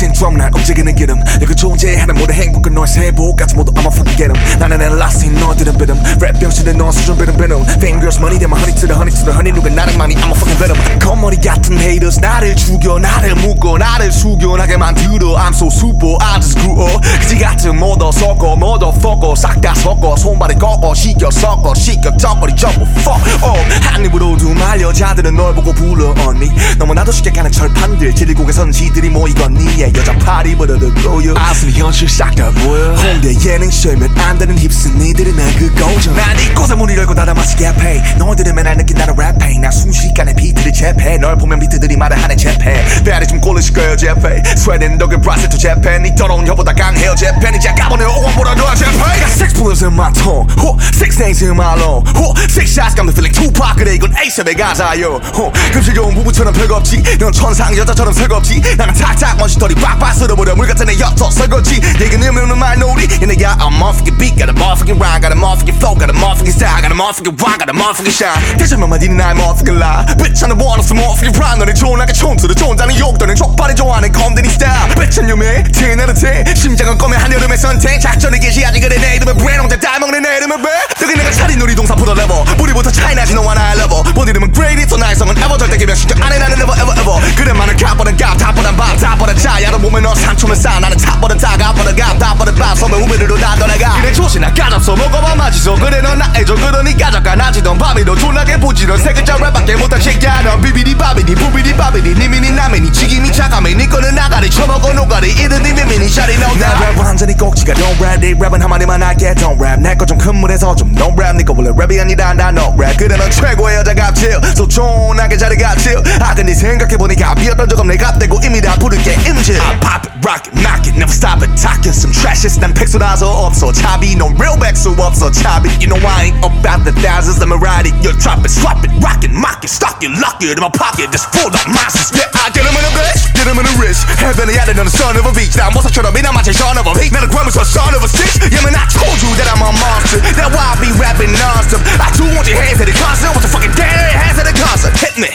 from 날 움직이는 기름. 내가 존재하는 모든 행복은 너의 세복까지 모두 I'm a fucking get 'em. 나는 엘라스틴 너들은 비름. 랩 병신은 너 수준 비름 비름. Fingers money 대만 honey to the honey to the honey. 누가 나랑 많이 I'm a fucking venom 겉머리 같은 haters 나를 죽여 나를 묶어 나를 숙연하게 만들어. I'm so super I just grew up. 그지 같은 모더 섞어 motherfucker. 싹다 섞어 손발에 꺾어 시켜 섞어 시켜 쩍거리 전부 fuck up. 한 입으로 두 말 여자들은 널 보고 불러 언니? 너무나도 쉽게 가는 철판들. 지리고개 선지들이 모이거니 예, 여자 버려도 보여 아슴이 현실 싹 다 보여. 홍대 예능 쇼면 안 되는 힙스 니들은 나그 고정 난 이곳에 문을 열고 닫아 마시게 해 너희들은 맨날 느낀 나는 랩해 나 순식간에 비트를 재패. 널 보면 비트들이 말을 하네 재패. 배알이 좀 꼴리실 거예요 재패. 스웨덴 독일 브라질 또 재패. 니 더러운 혀보다 강해 in my tongue 호, six things in my lung 호, six shots got me feeling Tupac 그래 이건 에이셉의 가사요 호, 금실겨운 부부처럼 별거 없지 넌 천상 여자처럼 설거지 나는 탁탁 먼지털이 빡빡 쓸어버려 물 같은 애 엿서 설거지 얘기는 없는 말놀이 And a motherfucking beat got a motherfucking rhyme got a motherfucking flow got a motherfucking style got a motherfucking rock got a motherfucking shine 대체만 마디는 나의 motherfucking lie Bitch I'm the one of some motherfucking rhyme 너네 좋은하게 촌수를 좋은다는 욕도는 족발이 좋아하는 검든이 style Bitch I'm your man 태어나는 태 심장은 검의 한여름의 선택 차이나지 너와 나의 레버 본 이름은 Grady 또 나의 성은 ever. 절대 개명시켜 안해 나는 never ever ever. 그래 많은 값보단 값 탑보단 밥 탑보단 차 야로 몸에 너 상처면 싸 나는 탑보단 타 값보단 값 탑보단 밥 섬에 우비로 나 떠나가. 그래 조시나 까잡서 먹어봐 마지서 그래 넌 나해줘 그러니까 잠깐 나지던 밤이도 존나게 부지런 세 글자 랩밖에 못한 새끼야 넌 비비디 바비디 부비디 바비디. 니미니 나미니 지김이 차가미 니 거는 나가리. 처먹어 노가리. 이든 니 미미니 샤리 너나 랩은 한 잔이 꼭지가 don't rap 네 랩은 한마디만 할게. Don't rap 내거 좀 큰 물에서 좀 no rap 니거 원래 랩이 아니다 나 no rap 그래 넌 최고의 여자 갑질 소촌하게 자리 갑질 아 근데 생각해보니까 비었던 적없 내가 떼고 이미 다 부를게 임질 I pop it rock it knock it never stop it talking some trash shit 난 팩소라서 없어 차비 no real 백수 없어 차비 you know I ain't about the thousands let me ride it you drop it swap it rock it mock it stock it lock it in my pocket just full of monsters yeah I get 'em in a bitch get 'em in a wrist heavenly out on the son of a beach 난 모습처럼 이나 마치 son of a beat 나는 과면서 son of a six yeah man I told you that I'm a monster that's why I be rapping non-stop. I do want your hands at the concert what the fucking damn hands at the concert. Hit me